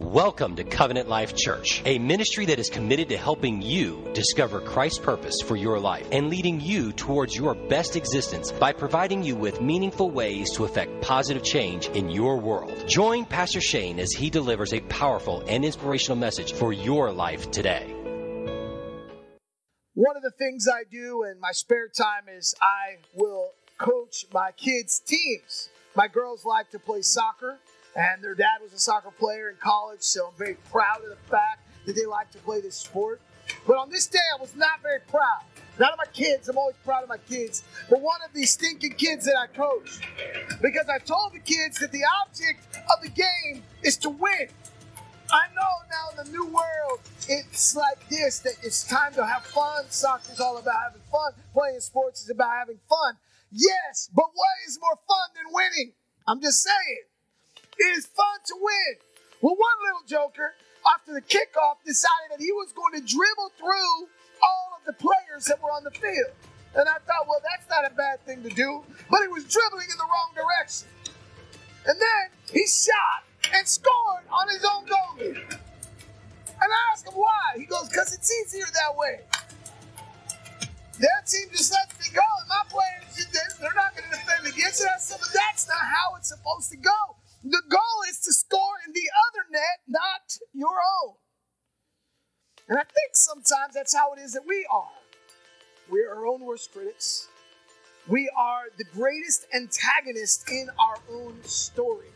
Welcome to Covenant Life Church, a ministry that is committed to helping you discover Christ's purpose for your life and leading you towards your best existence by providing you with meaningful ways to affect positive change in your world. Join Pastor Shane as he delivers a powerful and inspirational message for your life today. One of the things I do in my spare time is I will coach my kids' teams. My girls like to play soccer and their dad was a soccer player in college, so I'm very proud of the fact that they like to play this sport. But on this day, I was not very proud. Not of my kids, I'm always proud of my kids, but one of these stinking kids that I coached. Because I told the kids that the object of the game is to win. I know now in the new world, it's like this that it's time to have fun. Soccer's all about having fun. Playing sports is about having fun. Yes, but what is more fun than winning? I'm just saying. It is fun to win. Well, one little joker, after the kickoff, decided that he was going to dribble through all of the players that were on the field. And I thought, well, that's not a bad thing to do. But he was dribbling in the wrong direction. And then he shot and scored on his own goalie. And I asked him why. He goes, because it's easier that way. Their team just lets me go, and my players, they're not going to defend against it. I said, but that's not how it's supposed to go. The goal is to score in the other net, not your own. And I think sometimes that's how it is that we are. We're our own worst critics. We are the greatest antagonist in our own story.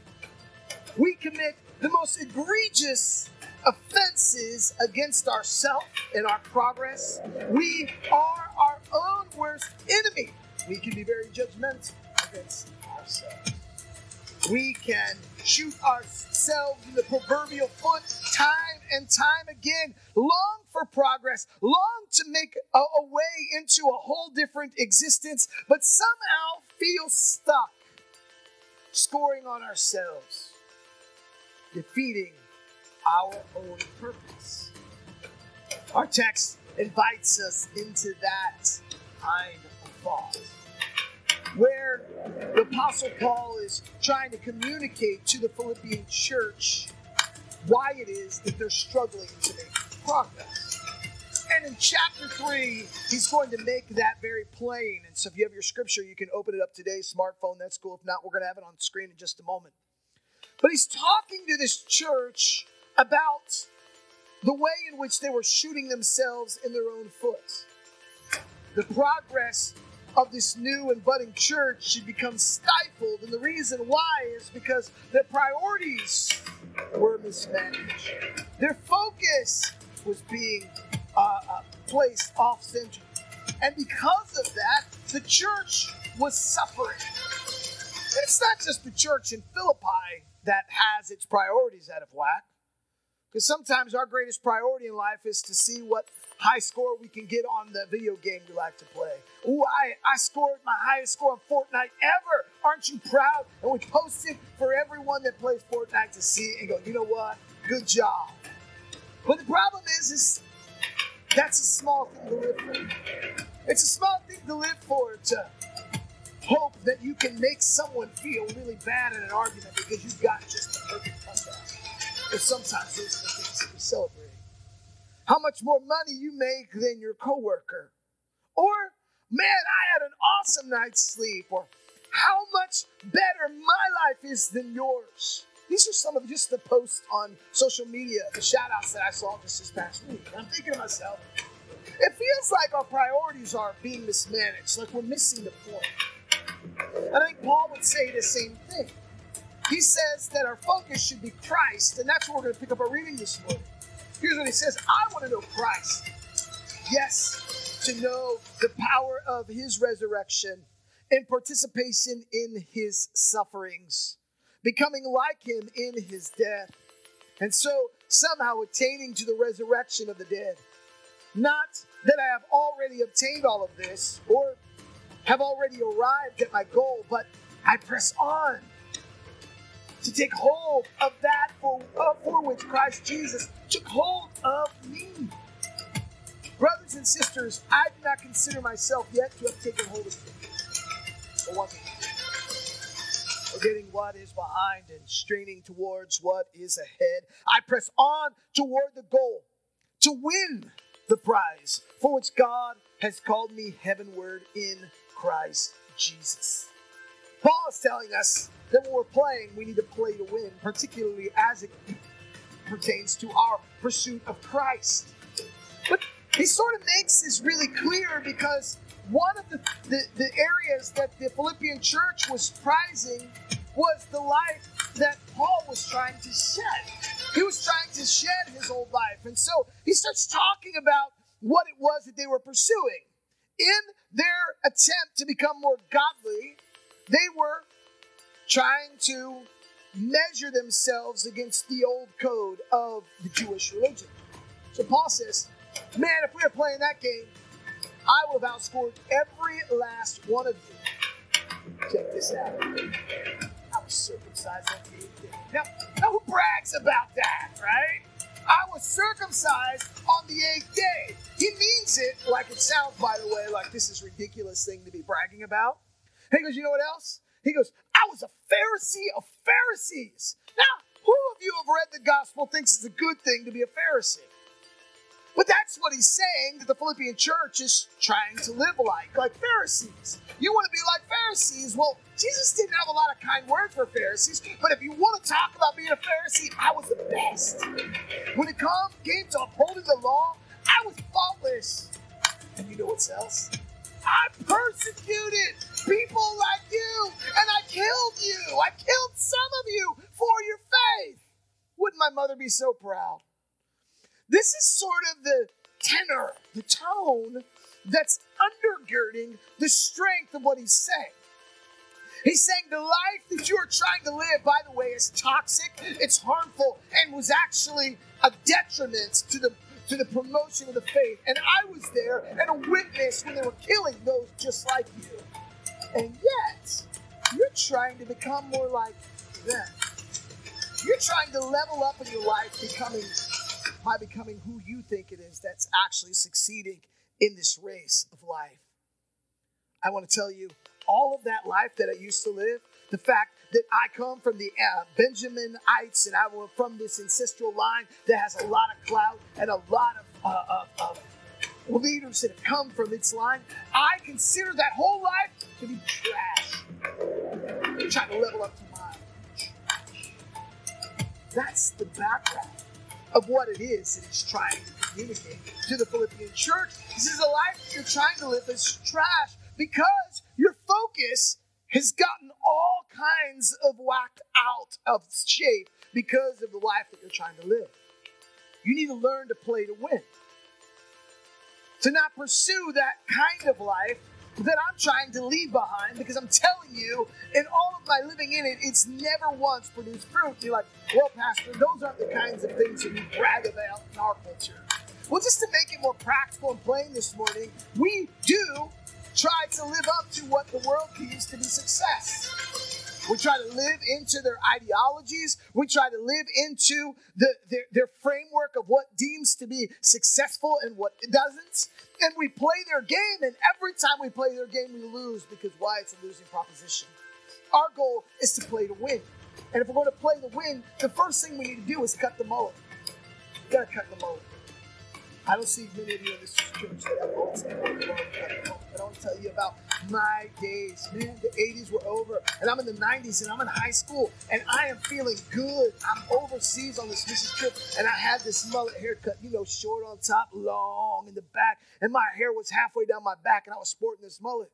We commit the most egregious offenses against ourselves and our progress. We are our own worst enemy. We can be very judgmental against ourselves we can shoot ourselves in the proverbial foot time and time again, long for progress, long to make a, a, way into a whole different existence, but somehow feel stuck, scoring on ourselves, defeating our own purpose. Our text invites us into that kind of thought where the Apostle Paul is trying to communicate to the Philippian church why it is that they're struggling to make progress. And in chapter 3, he's going to make that very plain. And so if you have your scripture, you can open it up today, smartphone, that's cool. If not, we're going to have it on screen in just a moment. But he's talking to this church about the way in which they were shooting themselves in their own foot. The progress of this new and budding church should become stifled. And the reason why is because their priorities were mismanaged. Their focus was being uh, uh, placed off center. And because of that, the church was suffering. It's not just the church in Philippi that has its priorities out of whack. Because sometimes our greatest priority in life is to see what high score we can get on the video game you like to play. Ooh, I, I scored my highest score on Fortnite ever. Aren't you proud? And we post it for everyone that plays Fortnite to see and go, you know what? Good job. But the problem is, is that's a small thing to live for. It's a small thing to live for to hope that you can make someone feel really bad in an argument because you've got just the perfect comeback. But sometimes are the things that we celebrate how much more money you make than your coworker. Or, man, I had an awesome night's sleep. Or, how much better my life is than yours. These are some of just the posts on social media, the shout outs that I saw just this past week. And I'm thinking to myself, it feels like our priorities are being mismanaged, like we're missing the point. And I think Paul would say the same thing. He says that our focus should be Christ, and that's what we're going to pick up our reading this morning. Here's what he says I want to know Christ. Yes, to know the power of his resurrection and participation in his sufferings, becoming like him in his death, and so somehow attaining to the resurrection of the dead. Not that I have already obtained all of this or have already arrived at my goal, but I press on to take hold of that for, uh, for which Christ Jesus took hold of me. Brothers and sisters, I do not consider myself yet to have taken hold of things. forgetting what is behind and straining towards what is ahead. I press on toward the goal to win the prize for which God has called me heavenward in Christ Jesus. Paul is telling us that when we're playing, we need to play to win, particularly as it pertains to our pursuit of Christ. But he sort of makes this really clear because one of the, the, the areas that the Philippian church was prizing was the life that Paul was trying to shed. He was trying to shed his old life. And so he starts talking about what it was that they were pursuing. In their attempt to become more godly, they were trying to measure themselves against the old code of the Jewish religion. So Paul says, Man, if we were playing that game, I would have outscored every last one of you. Check this out. I was circumcised on the eighth day. Now, now who brags about that, right? I was circumcised on the eighth day. He means it like it sounds, by the way, like this is ridiculous thing to be bragging about. He goes, you know what else? He goes, I was a Pharisee of Pharisees. Now, who of you have read the gospel thinks it's a good thing to be a Pharisee? But that's what he's saying that the Philippian church is trying to live like, like Pharisees. You want to be like Pharisees? Well, Jesus didn't have a lot of kind words for Pharisees, but if you want to talk about being a Pharisee, I was the best. When it come, came to upholding the law, I was faultless. And you know what else? I persecuted be so proud? This is sort of the tenor, the tone that's undergirding the strength of what he's saying. He's saying the life that you are trying to live, by the way, is toxic, it's harmful, and was actually a detriment to the to the promotion of the faith. And I was there and a witness when they were killing those just like you. And yet, you're trying to become more like them. You're trying to level up in your life, becoming by becoming who you think it is that's actually succeeding in this race of life. I want to tell you, all of that life that I used to live, the fact that I come from the uh, Benjaminites and I am from this ancestral line that has a lot of clout and a lot of, uh, of, of leaders that have come from its line, I consider that whole life to be trash. I'm trying to level up. That's the background of what it is that he's trying to communicate to the Philippian church. This is a life that you're trying to live that's trash because your focus has gotten all kinds of whacked out of shape because of the life that you're trying to live. You need to learn to play to win. To not pursue that kind of life that I'm trying to leave behind because I'm telling you, in all of my living in it, it's never once produced fruit. You're like, well, Pastor, those aren't the kinds of things that we brag about in our culture. Well, just to make it more practical and plain this morning, we do try to live up to what the world deems to be success. We try to live into their ideologies. We try to live into the, their, their framework of what deems to be successful and what doesn't. And we play their game, and every time we play their game, we lose because why? It's a losing proposition. Our goal is to play to win. And if we're going to play to win, the first thing we need to do is cut the mullet. Gotta cut the mullet. I don't see many of you in this church that have mullets. Tell you about my days. Man, the 80s were over, and I'm in the 90s, and I'm in high school, and I am feeling good. I'm overseas on this mission trip, and I had this mullet haircut, you know, short on top, long in the back, and my hair was halfway down my back, and I was sporting this mullet.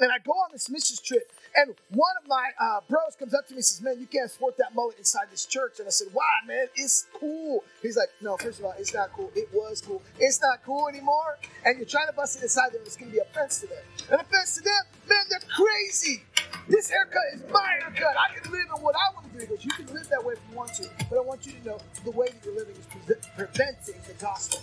And I go on this missions trip, and one of my uh, bros comes up to me and says, Man, you can't sport that mullet inside this church. And I said, Why, man? It's cool. He's like, No, first of all, it's not cool. It was cool. It's not cool anymore. And you're trying to bust it inside there, it's going to be offense to them. An offense to them, man, they're crazy. This haircut is my haircut. I can live in what I want to do. because You can live that way if you want to, but I want you to know the way that you're living is pre- preventing the gospel.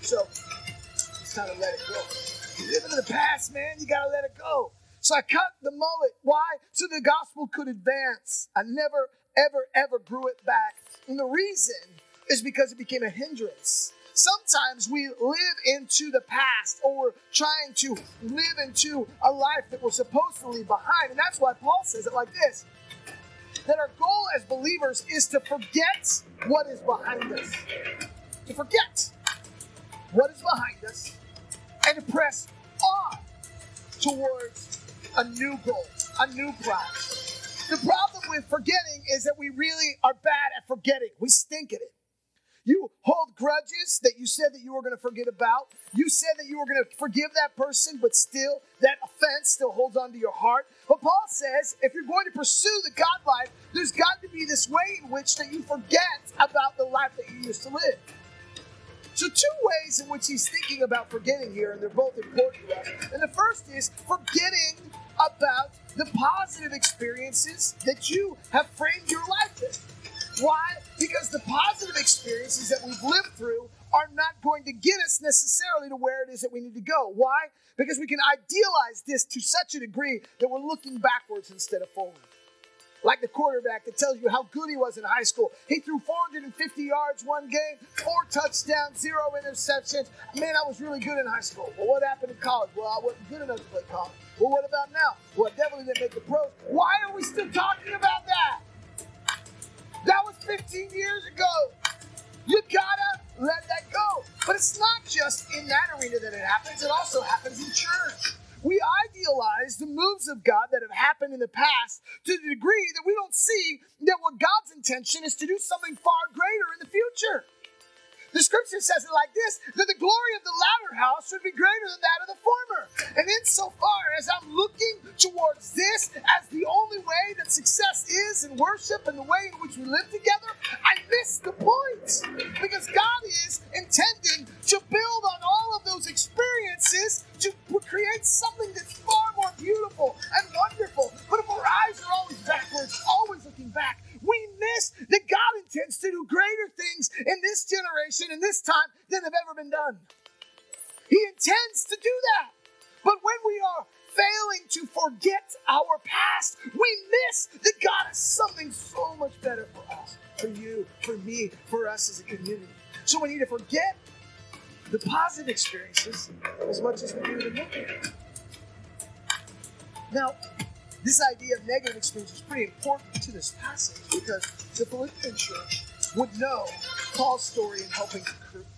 So, it's time to let it go. You live in the past, man. You got to let it go. So I cut the mullet. Why? So the gospel could advance. I never, ever, ever grew it back. And the reason is because it became a hindrance. Sometimes we live into the past or we're trying to live into a life that we're supposed to leave behind. And that's why Paul says it like this that our goal as believers is to forget what is behind us. To forget what is behind us and press on towards a new goal, a new prize. The problem with forgetting is that we really are bad at forgetting. We stink at it. You hold grudges that you said that you were going to forget about. You said that you were going to forgive that person, but still, that offense still holds on to your heart. But Paul says if you're going to pursue the God life, there's got to be this way in which that you forget about the life that you used to live. So, two ways in which he's thinking about forgetting here, and they're both important. And the first is forgetting about the positive experiences that you have framed your life in. Why? Because the positive experiences that we've lived through are not going to get us necessarily to where it is that we need to go. Why? Because we can idealize this to such a degree that we're looking backwards instead of forward. Like the quarterback that tells you how good he was in high school. He threw 450 yards one game, four touchdowns, zero interceptions. Man, I was really good in high school. Well, what happened in college? Well, I wasn't good enough to play college. Well, what about now? Well, I definitely didn't make the pros. Why are we still talking about that? That was 15 years ago. You gotta let that go. But it's not just in that arena that it happens, it also happens in church. We idealize the moves of God that have happened in the past to the degree that we don't see that what God's intention is to do something far greater in the future. The scripture says it like this that the glory of the latter house should be greater than that of the former. And insofar as I'm looking towards this as the only way that success is in worship and the way in which we live together, I miss the point. Because God is intending to build on all of those experiences to create something that's far more beautiful and wonderful. But if our eyes are always backwards, always looking back, we miss that God intends to do greater things in this generation, in this time, than have ever been done. He intends to do that. But when we are failing to forget our past, we miss that God has something so much better for us, for you, for me, for us as a community. So we need to forget the positive experiences as much as we do the negative. Now, this idea of negative experience is pretty important to this passage because the Philippian church would know Paul's story in helping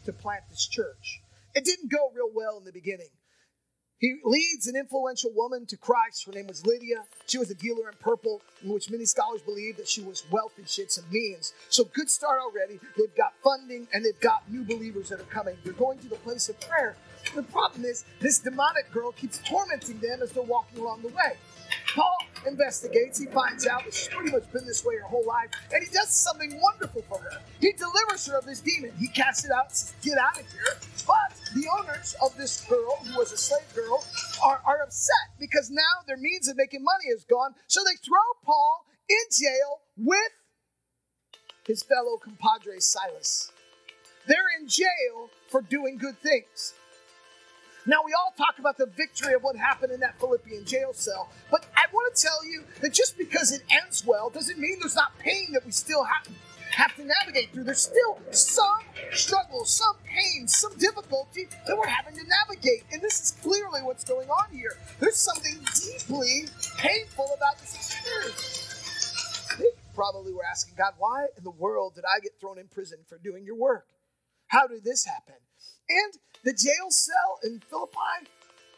to, plant this church. It didn't go real well in the beginning. He leads an influential woman to Christ. Her name was Lydia. She was a dealer in purple, in which many scholars believe that she was wealthy. She had some means. So, good start already. They've got funding and they've got new believers that are coming. They're going to the place of prayer. The problem is, this demonic girl keeps tormenting them as they're walking along the way. Paul investigates. He finds out that she's pretty much been this way her whole life, and he does something wonderful for her. He delivers her of this demon. He casts it out and says, Get out of here. But the owners of this girl, who was a slave girl, are, are upset because now their means of making money is gone. So they throw Paul in jail with his fellow compadre Silas. They're in jail for doing good things. Now, we all talk about the victory of what happened in that Philippian jail cell, but I want to tell you that just because it ends well doesn't mean there's not pain that we still have, have to navigate through. There's still some struggle, some pain, some difficulty that we're having to navigate. And this is clearly what's going on here. There's something deeply painful about this experience. Probably were asking God, why in the world did I get thrown in prison for doing your work? How did this happen? And the jail cell in Philippi,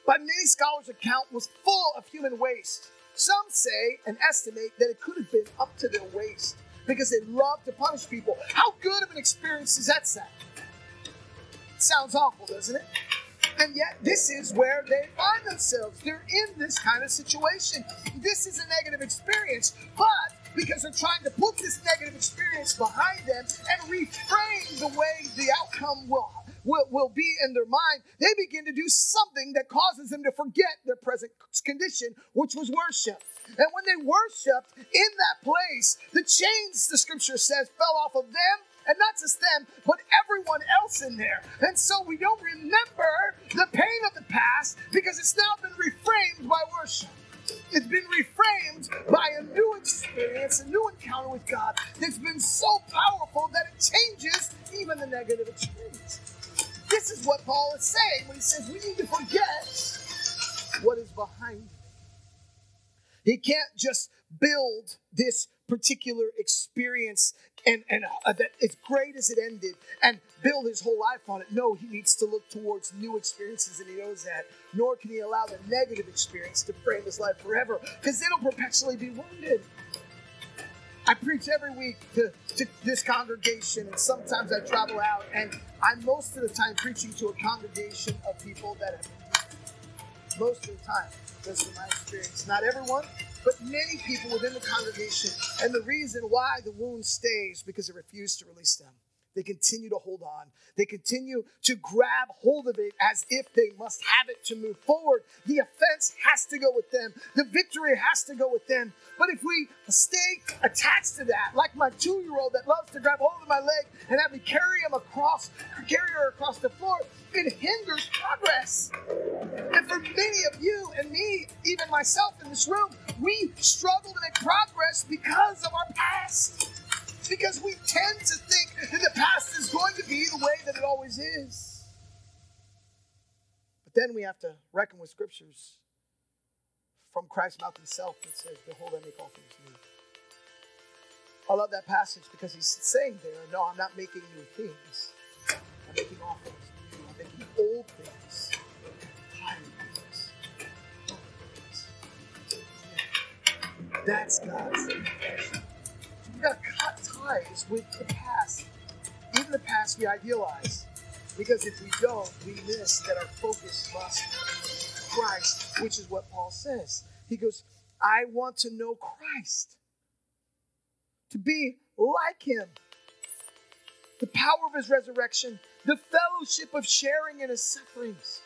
by many scholars' account, was full of human waste. Some say and estimate that it could have been up to their waist because they love to punish people. How good of an experience is that sound? Sounds awful, doesn't it? And yet, this is where they find themselves. They're in this kind of situation. This is a negative experience, but because they're trying to put this negative experience behind them and reframe the way the outcome will will, will be in their mind, they begin to do something that causes them to forget their present condition, which was worship. And when they worshiped in that place, the chains, the scripture says, fell off of them and not just them, but everyone else in there. And so we don't remember the pain of the past because it's now been reframed by worship. It's been reframed by a new experience, a new encounter with God that's been so powerful that it changes even the negative experience. This is what Paul is saying when he says we need to forget what is behind. He can't just build this particular experience and, and uh, that as great as it ended and build his whole life on it. No, he needs to look towards new experiences and he knows that. Nor can he allow the negative experience to frame his life forever because it'll perpetually be wounded. I preach every week to, to this congregation, and sometimes I travel out, and I'm most of the time preaching to a congregation of people that have been most of the time. That's been my experience. Not everyone, but many people within the congregation. And the reason why the wound stays because they refuse to release them. They continue to hold on. They continue to grab hold of it as if they must have it to move forward. The offense has to go with them. The victory has to go with them. But if we stay attached to that, like my two-year-old that loves to grab hold of my leg and have me carry him across, carry her across the floor, it hinders progress. And for many of you and me, even myself in this room, we struggle to make progress because of our past because we tend to think that the past is going to be the way that it always is. But then we have to reckon with scriptures from Christ's mouth himself that says, Behold, I make all things new. I love that passage because he's saying there, No, I'm not making new things. I'm making all things new. I'm making old things. That's God's we got to cut ties with the past, even the past we idealize. Because if we don't, we miss that our focus must be Christ, which is what Paul says. He goes, I want to know Christ, to be like him, the power of his resurrection, the fellowship of sharing in his sufferings.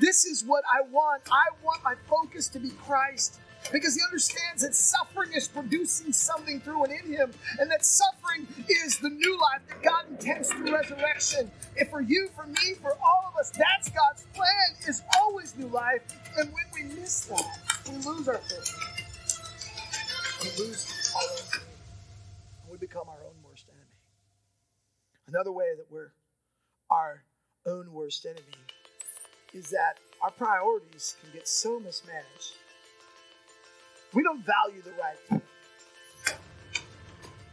This is what I want. I want my focus to be Christ because he understands that suffering is producing something through and in him, and that suffering is the new life that God intends through resurrection. And for you, for me, for all of us, that's God's plan is always new life. And when we miss that, we lose our faith. We lose our own faith. And we become our own worst enemy. Another way that we're our own worst enemy is that our priorities can get so mismanaged we don't value the right.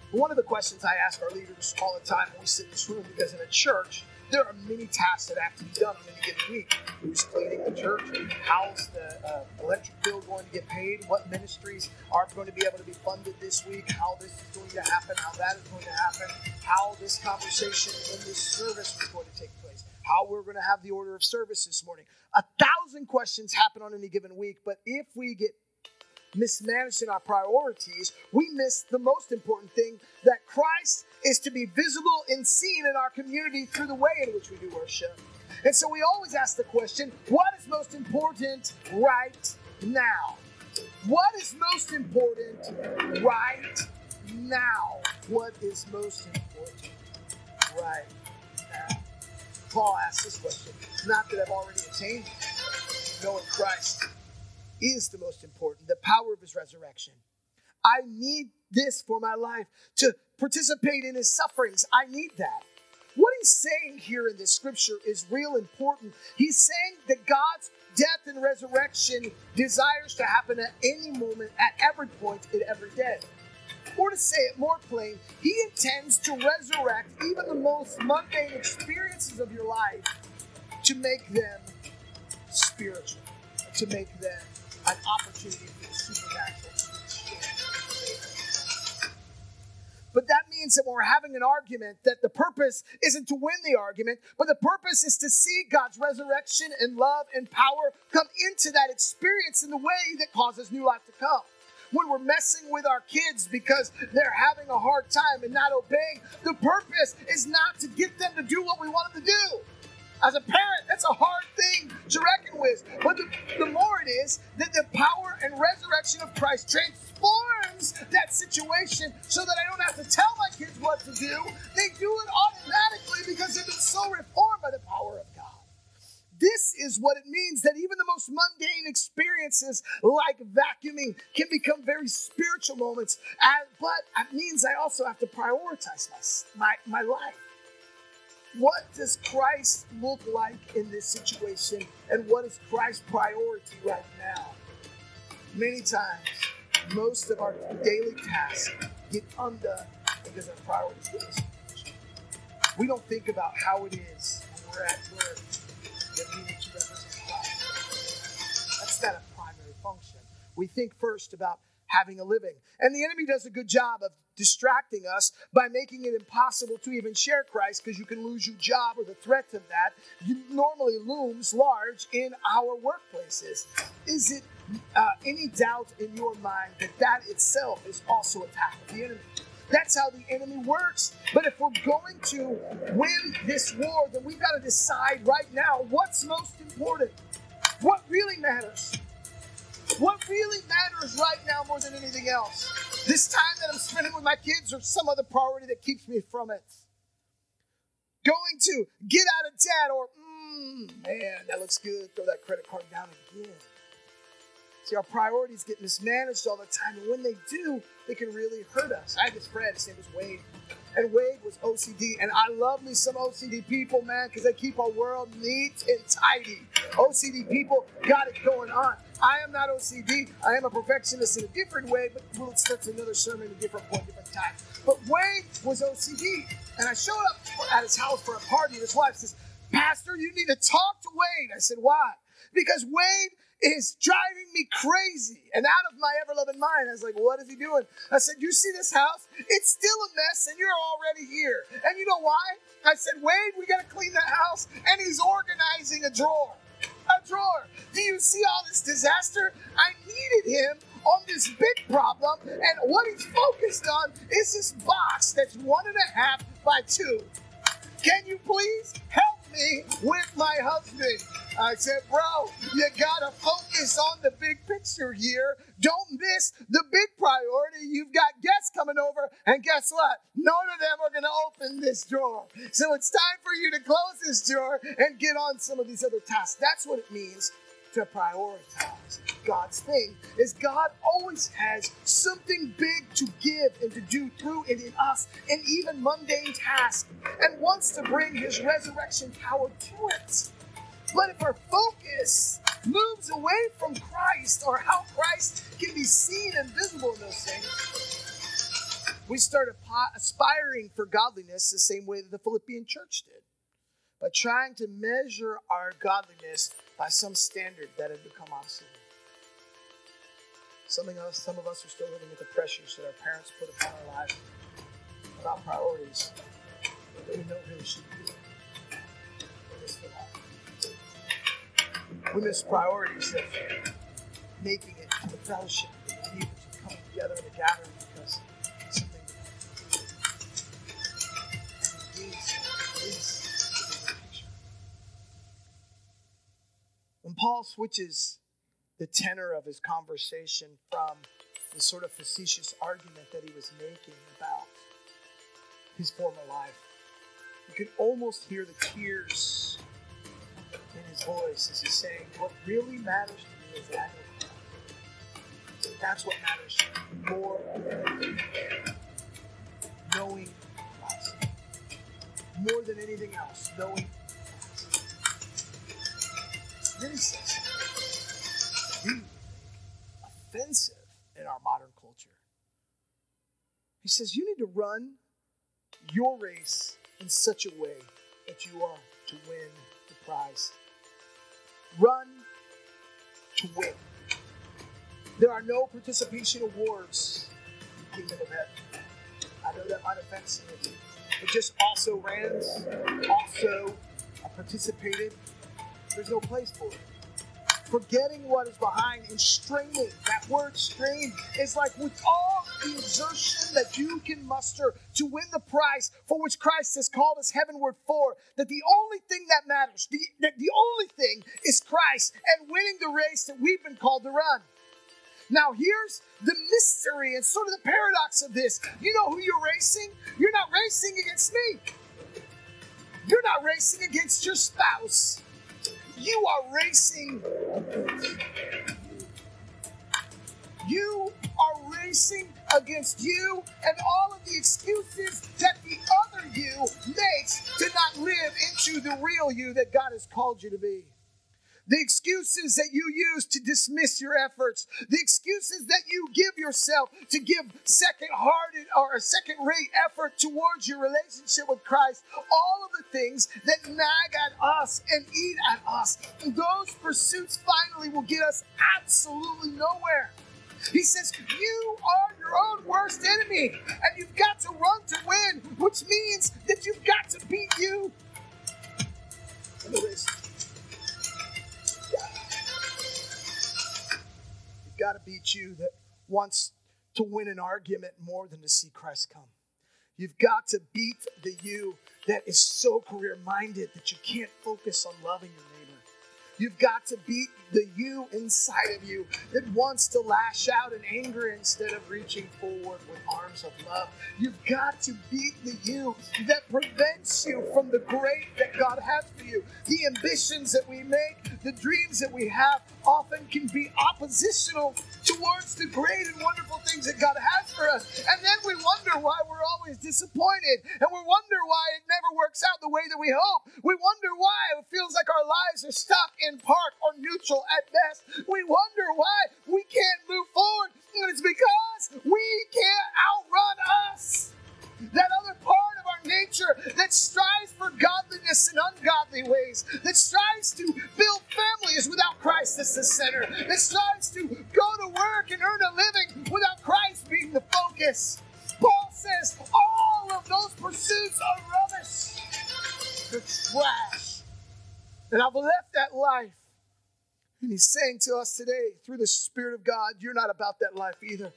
One of the questions I ask our leaders all the time when we sit in this room, because in a church, there are many tasks that have to be done on any given week. Who's cleaning the church? How's the uh, electric bill going to get paid? What ministries are going to be able to be funded this week? How this is going to happen? How that is going to happen? How this conversation in this service is going to take place? How we're going to have the order of service this morning? A thousand questions happen on any given week, but if we get mismanaged in our priorities, we miss the most important thing that Christ is to be visible and seen in our community through the way in which we do worship. And so we always ask the question what is most important right now? What is most important right now? What is most important right now? Paul asks this question. Not that I've already attained knowing Christ is the most important the power of his resurrection. I need this for my life to participate in his sufferings. I need that. What he's saying here in this scripture is real important. He's saying that God's death and resurrection desires to happen at any moment, at every point, in every day. Or to say it more plain, he intends to resurrect even the most mundane experiences of your life to make them spiritual, to make them an opportunity for the supernatural But that means that when we're having an argument, that the purpose isn't to win the argument, but the purpose is to see God's resurrection and love and power come into that experience in the way that causes new life to come. When we're messing with our kids because they're having a hard time and not obeying, the purpose is not to get them to do what we want them to do. As a parent, that's a hard thing to reckon with. But the, the more it is that the power and resurrection of Christ transforms that situation so that I don't have to tell my kids what to do. They do it automatically because they've been so reformed by the power of God. This is what it means that even the most mundane experiences like vacuuming can become very spiritual moments. But it means I also have to prioritize my, my, my life. What does Christ look like in this situation? And what is Christ's priority right now? Many times most of our daily tasks get undone because our priorities get. We don't think about how it is when we're at work that we need to represent Christ. That's not a primary function. We think first about having a living. And the enemy does a good job of distracting us by making it impossible to even share Christ because you can lose your job or the threat of that normally looms large in our workplaces. Is it uh, any doubt in your mind that that itself is also a attack of the enemy? That's how the enemy works. But if we're going to win this war, then we've got to decide right now what's most important. What really matters? What really matters right now more than anything else? This time that I'm spending with my kids or some other priority that keeps me from it? Going to get out of debt or, mm, man, that looks good. Throw that credit card down again. See, our priorities get mismanaged all the time, and when they do, they can really hurt us. I had this friend, his name was Wade, and Wade was OCD, and I love me some OCD people, man, because they keep our world neat and tidy. OCD people got it going on. I am not OCD. I am a perfectionist in a different way, but well, that's another sermon, a different point, different time. But Wade was OCD, and I showed up at his house for a party, and his wife says, Pastor, you need to talk to Wade. I said, why? Because Wade is driving me crazy. And out of my ever loving mind, I was like, what is he doing? I said, You see this house? It's still a mess, and you're already here. And you know why? I said, Wade, we got to clean the house. And he's organizing a drawer. A drawer. Do you see all this disaster? I needed him on this big problem, and what he's focused on is this box that's one and a half by two. Can you please help me with my husband? I said, bro, you gotta focus on the big picture here. Don't miss the big priority. You've got guests coming over, and guess what? None of them are gonna open this drawer. So it's time for you to close this drawer and get on some of these other tasks. That's what it means to prioritize. God's thing is God always has something big to give and to do through and in us, and even mundane tasks, and wants to bring his resurrection power to it. But if our focus moves away from Christ or how Christ can be seen and visible in those things, we start aspiring for godliness the same way that the Philippian church did by trying to measure our godliness by some standard that had become obsolete. Some of us, some of us are still living with the pressures that our parents put upon our lives about priorities that we know really should be. We miss priorities of making it to the fellowship of the believers and coming together in a gathering because something When Paul switches the tenor of his conversation from the sort of facetious argument that he was making about his former life, you could almost hear the tears in his voice as he's saying, What really matters to me is that That's what matters more than anything. Knowing. More than anything else, knowing Christ. Then he says, offensive in our modern culture. He says, You need to run your race in such a way that you are to win the prize Run to win. There are no participation awards in Kingdom of Heaven. I know that might offend some of you, just also ran, also participated. There's no place for it forgetting what is behind and straining. That word strain is like with all the exertion that you can muster to win the prize for which Christ has called us heavenward for, that the only thing that matters, the, that the only thing is Christ and winning the race that we've been called to run. Now, here's the mystery and sort of the paradox of this. You know who you're racing? You're not racing against me. You're not racing against your spouse. You are racing. You are racing against you and all of the excuses that the other you makes to not live into the real you that God has called you to be. The excuses that you use to dismiss your efforts, the excuses that you give yourself to give second hearted or a second rate effort towards your relationship with Christ, all of the things that nag at us and eat at us, those pursuits finally will get us absolutely nowhere. He says, You are your own worst enemy, and you've got to run to win, which means that you've got to beat you. You've got to beat you that wants to win an argument more than to see Christ come. You've got to beat the you that is so career minded that you can't focus on loving your neighbor. You've got to beat the you inside of you that wants to lash out in anger instead of reaching forward with arms of love. You've got to beat the you that prevents you from the great that God has for you. The ambitions that we make, the dreams that we have, often can be oppositional towards the great and wonderful things that God has for us. And then we wonder why we're always disappointed, and we wonder why it never works out the way that we hope. We wonder why it feels like our lives are stuck in park or neutral at best. We wonder why we can't move forward, and it's because we can't outrun us. That other part nature that strives for godliness in ungodly ways, that strives to build families without Christ as the center, that strives to go to work and earn a living without Christ being the focus. Paul says all of those pursuits are rubbish. They're trash. And I've left that life and he's saying to us today, through the Spirit of God, you're not about that life either.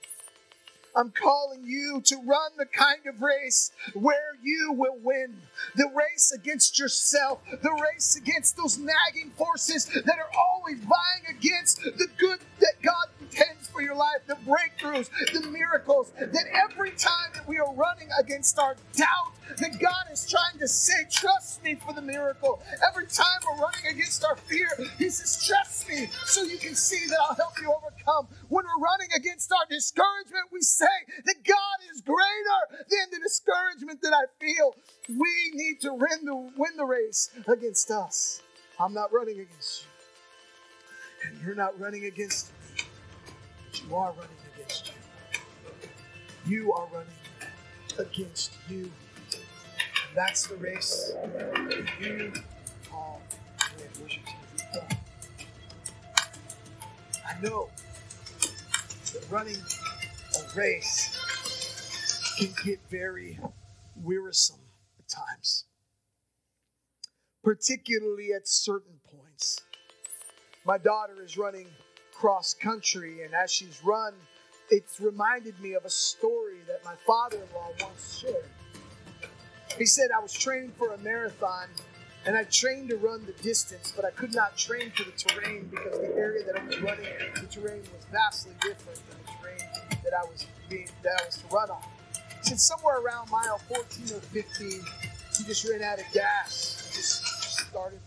I'm calling you to run the kind of race where you will win. The race against yourself, the race against those nagging forces that are always vying against the good that God intends for your life, the breakthroughs, the miracles, that every time that we are running against our doubt, that God is trying to say, Trust me for the miracle. Every time we're running against our fear, He says, Trust me so you can see that I'll help you overcome. When we're running against our discouragement, we say that God is greater than the discouragement that I feel. We need to win the, win the race against us. I'm not running against you. And you're not running against me. You are running against you. You are running against you. That's the race you call win. I know that running a race can get very wearisome at times, particularly at certain points. My daughter is running cross country, and as she's run, it's reminded me of a story that my father in law once shared. He said, I was training for a marathon and I trained to run the distance, but I could not train for the terrain because the area that I was running, the terrain was vastly different than the terrain that I was being that I was to run on. Said somewhere around mile 14 or 15, he just ran out of gas and just started.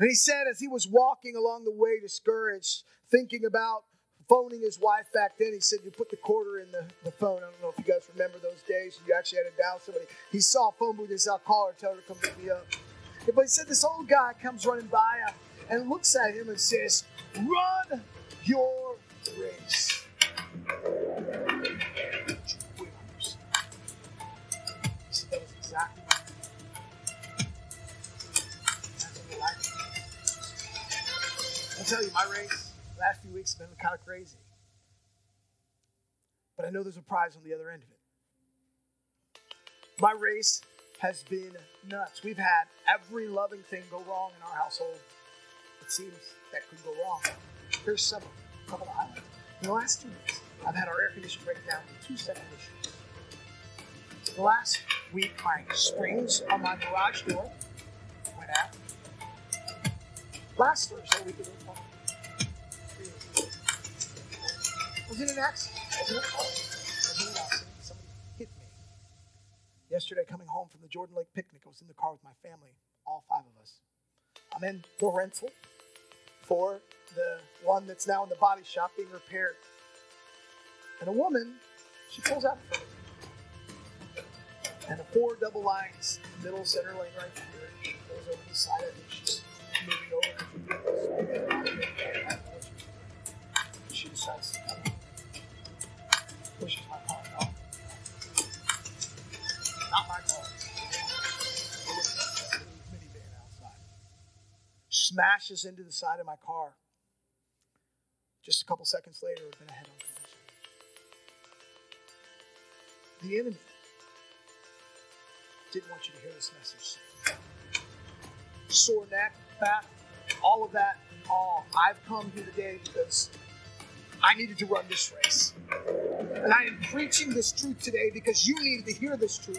And he said as he was walking along the way, discouraged, thinking about phoning his wife back then. He said you put the quarter in the, the phone. I don't know if you guys remember those days. You actually had to dial somebody. He saw a phone booth. He said, I'll call her, tell her to come pick me up. But he said this old guy comes running by him and looks at him and says, Run your race. I'll tell you, my race last few weeks have been kind of crazy. But I know there's a prize on the other end of it. My race has been nuts. We've had every loving thing go wrong in our household. It seems that could go wrong. Here's some, a couple of highlights. In the last two weeks, I've had our air conditioner break down in two separate issues. The last week, my springs on my garage door went out. Last Thursday, we could Was it an accident? Was an accident? Somebody hit me. Yesterday, coming home from the Jordan Lake picnic, I was in the car with my family, all five of us. I'm in the rental for the one that's now in the body shop being repaired. And a woman, she pulls out. And the four double lines, middle center lane right here, she goes over the side of it. She's moving over. Smashes into the side of my car. Just a couple seconds later, we're going to head on collision. The enemy didn't want you to hear this message. Sore neck, back, all of that, all. I've come here today because I needed to run this race. And I am preaching this truth today because you needed to hear this truth.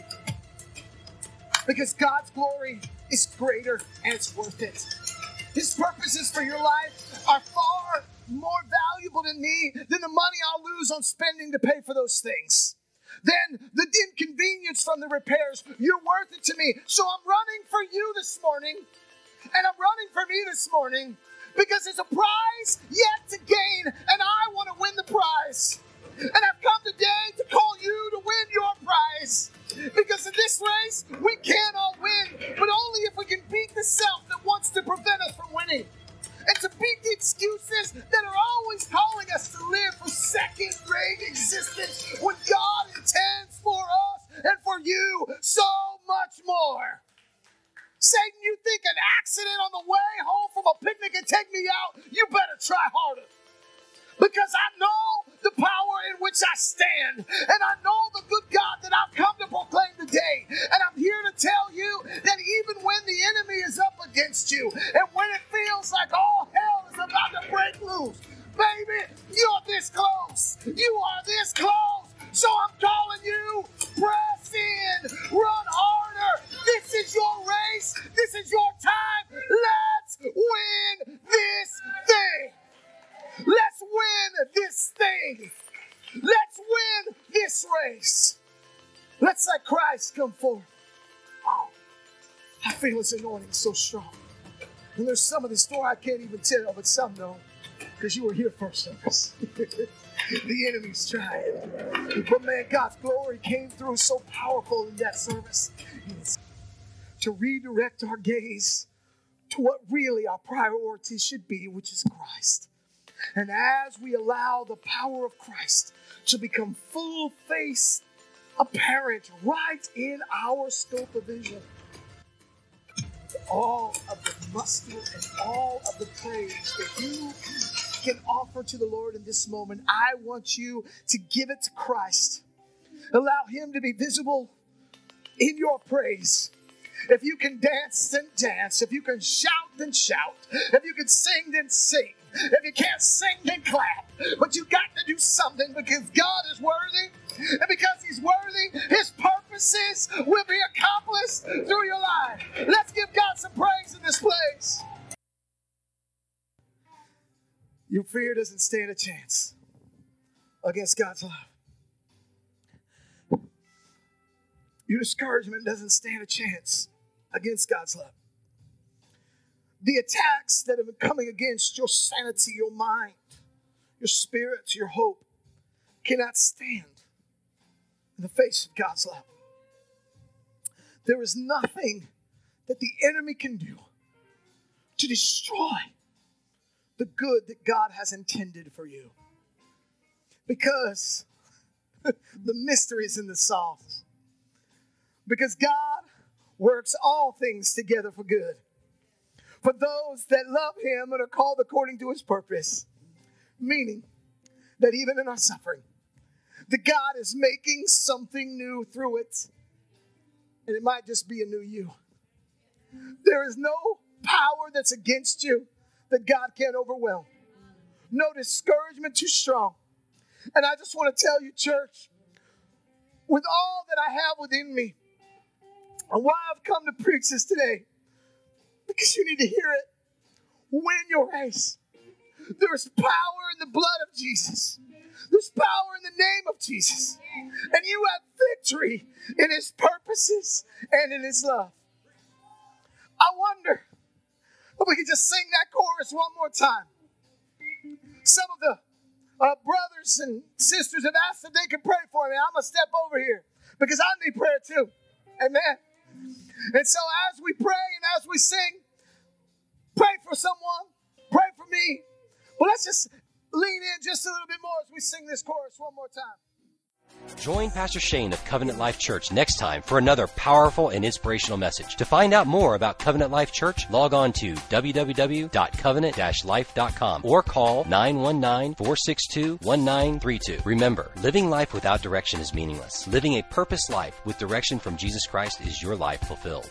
Because God's glory is greater and it's worth it. His purposes for your life are far more valuable to me than the money I'll lose on spending to pay for those things. Then the inconvenience from the repairs, you're worth it to me. So I'm running for you this morning, and I'm running for me this morning because there's a prize yet to gain, and I want to win the prize. And I've come today to call you to win your prize. I feel his anointing so strong. And there's some of the story I can't even tell, but some know because you were here first service. the enemy's trying. But man, God's glory came through so powerful in that service. To redirect our gaze to what really our priority should be, which is Christ. And as we allow the power of Christ to become full face apparent right in our scope of vision, all of the muster and all of the praise that you can offer to the Lord in this moment, I want you to give it to Christ. Allow Him to be visible in your praise. If you can dance, then dance. If you can shout, then shout. If you can sing, then sing. If you can't sing, then clap. But you've got to do something because God is worthy. And because He's worthy, His purposes will be accomplished through your life. Let's give God some praise in this place. Your fear doesn't stand a chance against God's love. Your discouragement doesn't stand a chance against God's love. The attacks that have been coming against your sanity, your mind, your spirit, your hope cannot stand in the face of God's love. There is nothing that the enemy can do to destroy the good that God has intended for you. Because the mystery is in the Psalms. Because God works all things together for good for those that love Him and are called according to His purpose. Meaning that even in our suffering, the God is making something new through it. And it might just be a new you. There is no power that's against you that God can't overwhelm. No discouragement too strong. And I just want to tell you, church, with all that I have within me, and why I've come to preach this today, because you need to hear it. Win your race. There's power in the blood of Jesus. There's power in the name of Jesus. And you have victory in his purposes and in his love. I wonder if we could just sing that chorus one more time. Some of the uh, brothers and sisters have asked if they can pray for me. I'm going to step over here because I need prayer too. Amen. And so as we pray and as we sing, pray for someone, pray for me. But let's just lean in just a little bit more as we sing this chorus one more time. Join Pastor Shane of Covenant Life Church next time for another powerful and inspirational message. To find out more about Covenant Life Church, log on to www.covenant-life.com or call 919-462-1932. Remember, living life without direction is meaningless. Living a purpose life with direction from Jesus Christ is your life fulfilled.